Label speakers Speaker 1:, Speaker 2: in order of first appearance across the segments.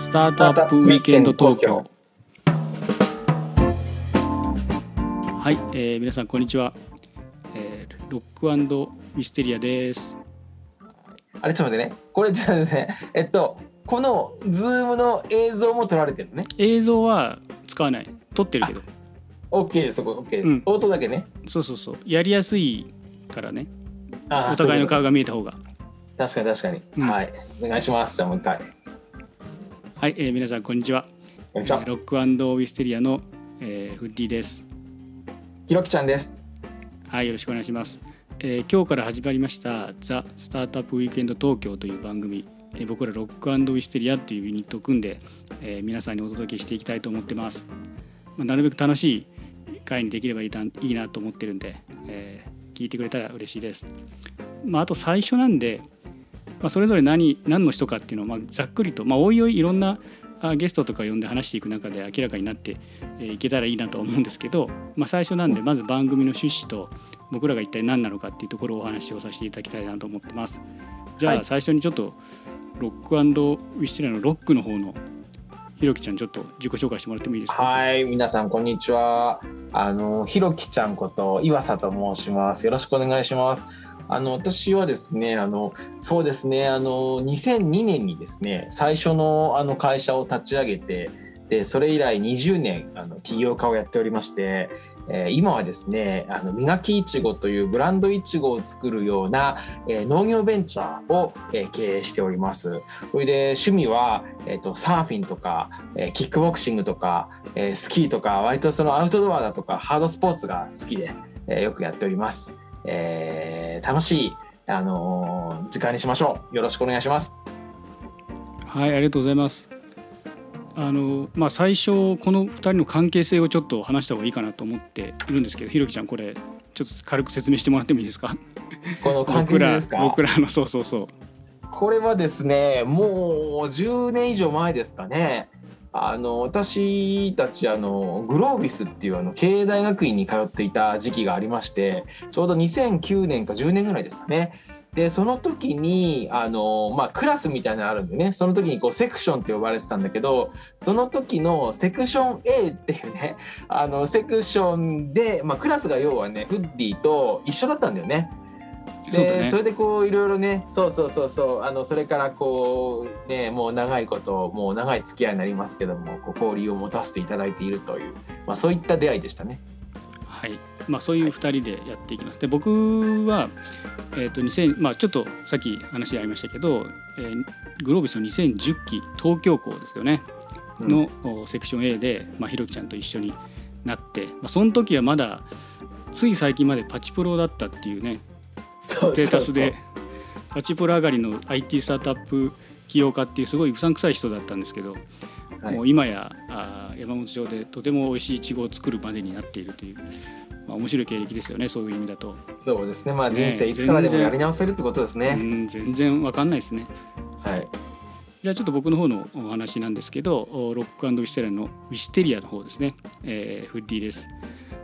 Speaker 1: Startup Weekend 東京。はい、えー、皆さんこんにちは、えー、ロックウィステリアです。
Speaker 2: あれちょっと待ってね。これですね。えっとこのズームの映像も撮られてるね。
Speaker 1: 映像は使わない。撮ってるけど。
Speaker 2: OK ですそこ OK です、うん、音だけね。
Speaker 1: そうそうそう。やりやすいからね。お互いの顔が見えた方が。
Speaker 2: 確かに確かに、うん、はい。お願いします。じゃあもう一回
Speaker 1: はい、えー、皆さんこんにちは。
Speaker 2: こんにちは、
Speaker 1: えー、ロックウィステリアの、えー、フッディです。
Speaker 2: ひろきちゃんです。
Speaker 1: はいよろしくお願いします、えー、今日から始まりましたザ・スタートアップウィークエンド東京という番組、えー、僕らロックウィステリアというユニットを組んで、えー、皆さんにお届けしていきたいと思ってます、まあ、なるべく楽しい回にできればいいいいなと思ってるんで、えー、聞いてくれたら嬉しいです、まあ、あと最初なんでまあ、それぞれ何何の人かっていうのをまあざっくりと、まあ、おいおいいろんなゲストとか呼んで話していく中で明らかになっていけたらいいなと思うんですけど、まあ、最初なんでまず番組の趣旨と僕らが一体何なのかっていうところをお話をさせていただきたいなと思ってます。じゃあ最初にちょっとロックウィステリアのロックの方のひろきちゃんちょっと自己紹介してもらってもいいですか？
Speaker 2: はい皆さんこんにちは。あのひろきちゃんこと岩佐と申します。よろしくお願いしますあの私はですねあのそうですねあの2002年にですね最初のあの会社を立ち上げてでそれ以来20年あの起業家をやっておりまして、えー、今はですねあの磨きいちごというブランドいちごを作るような、えー、農業ベンチャーを、えー、経営しております。それで趣味は、えーと、サーフィンとか、えー、キックボクシングとか、えー、スキーとか割とそのアウトドアだとかハードスポーツが好きで、えー、よくやっております。えー、楽しい、あのー、時間にしましょう。よろしくお願いします。
Speaker 1: はい、ありがとうございます。あのまあ、最初この2人の関係性をちょっと話した方がいいかなと思っているんですけどひろきちゃんこれちょっと軽く説明してもらってもいいですか？
Speaker 2: この関係性ですか
Speaker 1: 僕らのそうそうそう
Speaker 2: これはですねもう10年以上前ですかねあの私たちあのグロービスっていうあの経営大学院に通っていた時期がありましてちょうど2009年か10年ぐらいですかねでその時にあの、まあ、クラスみたいなのあるんでねその時にこうセクションって呼ばれてたんだけどその時のセクション A っていうねあのセクションで、まあ、クラスが要はねフッディと一緒だったんだよね。で、ね、それでこういろいろねそうそうそうそうあのそれからこうねもう長いこともう長い付き合いになりますけどもこう交流を持たせていただいているという、まあ、そういった出会いでしたね。
Speaker 1: はいまあ、そういう2人でやっていきます。で僕は、えーと2000まあ、ちょっとさっき話ありましたけど、えー、グロービスの2010期東京校ですよねの、うん、セクション A で、まあ、ひろきちゃんと一緒になって、まあ、その時はまだつい最近までパチプロだったっていうねステータスで。パチプロ上がりの IT スタートアップ起業家っていうすごいうさんくさい人だったんですけど、はい、もう今やあ山本町でとても美味しいいちごを作るまでになっているという、まあ、面白い経歴ですよねそういう意味だと。
Speaker 2: そうですね。まあ人生いつからでもやり直せるってことですね、
Speaker 1: ね、全然わかんないですね。
Speaker 2: はい。
Speaker 1: じゃあちょっと僕の方のお話なんですけどロックウィステリアのウィステリアの方ですね、えー、フッディです。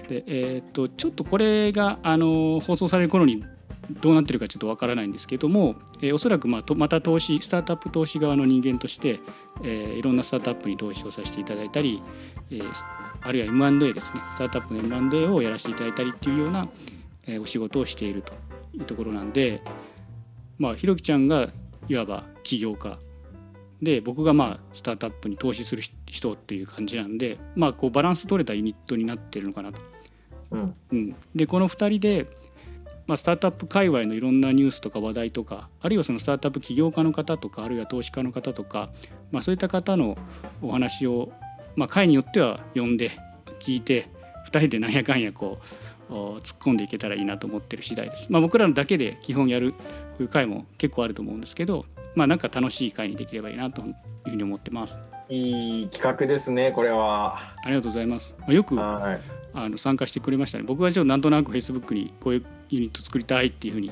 Speaker 1: でえー、っとちょっとこれがあの放送される頃にどうなってるかちょっとわからないんですけども、えー、おそらくまあとまた投資スタートアップ投資側の人間として、えー、いろんなスタートアップに投資をさせていただいたり、えー、あるいは M&A ですね。スタートアップの M&A をやらせていただいたりっていうような、えー、お仕事をしているというところなんでまあひろきちゃんがいわば起業家。で僕がまあスタートアップに投資する人っていう感じなんでまあこうバランス取れたユニットになってるのかなと。
Speaker 2: うん。
Speaker 1: うん、でこの2人でまあ、スタートアップ界隈のいろんなニュースとか話題とかあるいはそのスタートアップ起業家の方とかあるいは投資家の方とか、まあ、そういった方のお話を、まあ、会によっては呼んで聞いて2人でなんやかんやこう突っ込んでいけたらいいなと思ってる次第です。まあ、僕らのだけで基本やる会も結構あると思うんですけど、まあ、なんか楽しい会にできればいいなというふうに思ってます。
Speaker 2: いい企画ですねこれは。
Speaker 1: ありがとうございます。よく、あの参加してくれましたね。僕はちょっとなんとなくフェイスブックにこういうユニット作りたいっていうふうに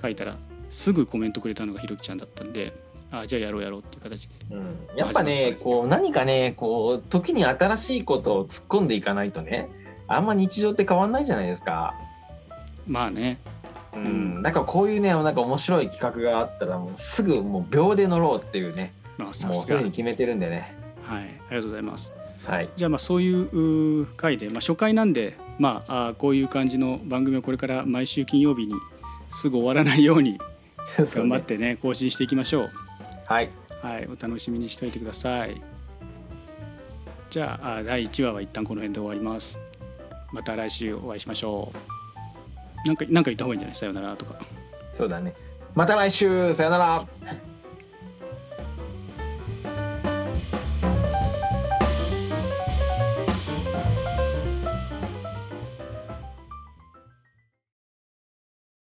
Speaker 1: 書いたらすぐコメントくれたのがひろきちゃんだったんであじゃあやろうやろうっていう形で、
Speaker 2: うん、やっぱねこう何かねこう時に新しいことを突っ込んでいかないとねあんま日常って変わんないじゃないですか。
Speaker 1: まあね。
Speaker 2: うん、なん。かこういうねなんか面白い企画があったらもうすぐもう秒で乗ろうっていうね。
Speaker 1: まあさ
Speaker 2: もう
Speaker 1: す
Speaker 2: でに決めてるんでね。
Speaker 1: はい。ありがとうございます
Speaker 2: はい。
Speaker 1: じゃあまあそういうう回で、まあ、初回なんで、まあ、あーこういう感じの番組をこれから毎週金曜日にすぐ終わらないように 頑張っ
Speaker 2: ね。
Speaker 1: てね更新していきましょう。
Speaker 2: はい。
Speaker 1: はい、お楽しみにしておいてください。じゃああ第1話は一旦この辺で終わります。また来週お会いしましょう。なんかなんか言った方がいいんじゃない？さよならとか。
Speaker 2: そうだね。また来週さよなら。